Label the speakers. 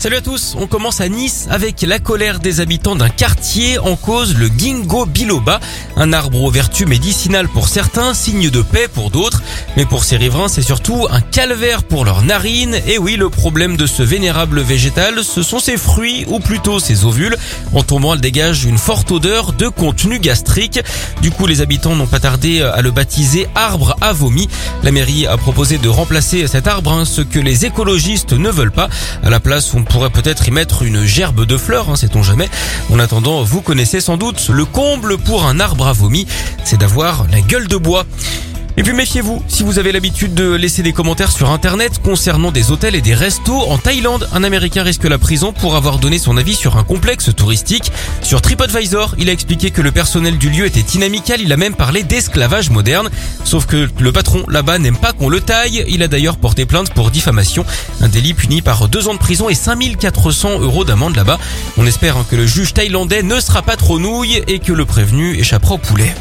Speaker 1: Salut à tous, on commence à Nice avec la colère des habitants d'un quartier en cause le ginkgo biloba, un arbre aux vertus médicinales pour certains, signe de paix pour d'autres, mais pour ces riverains c'est surtout un calvaire pour leurs narines, et oui le problème de ce vénérable végétal ce sont ses fruits ou plutôt ses ovules, en tombant elle dégage une forte odeur de contenu gastrique, du coup les habitants n'ont pas tardé à le baptiser arbre à vomi, la mairie a proposé de remplacer cet arbre, hein, ce que les écologistes ne veulent pas, pourrait peut-être y mettre une gerbe de fleurs, hein, sait-on jamais. En attendant, vous connaissez sans doute le comble pour un arbre à vomi, c'est d'avoir la gueule de bois. Et puis méfiez-vous, si vous avez l'habitude de laisser des commentaires sur internet concernant des hôtels et des restos en Thaïlande, un américain risque la prison pour avoir donné son avis sur un complexe touristique. Sur TripAdvisor, il a expliqué que le personnel du lieu était inamical, il a même parlé d'esclavage moderne. Sauf que le patron là-bas n'aime pas qu'on le taille, il a d'ailleurs porté plainte pour diffamation, un délit puni par deux ans de prison et 5400 euros d'amende là-bas. On espère que le juge thaïlandais ne sera pas trop nouille et que le prévenu échappera au poulet.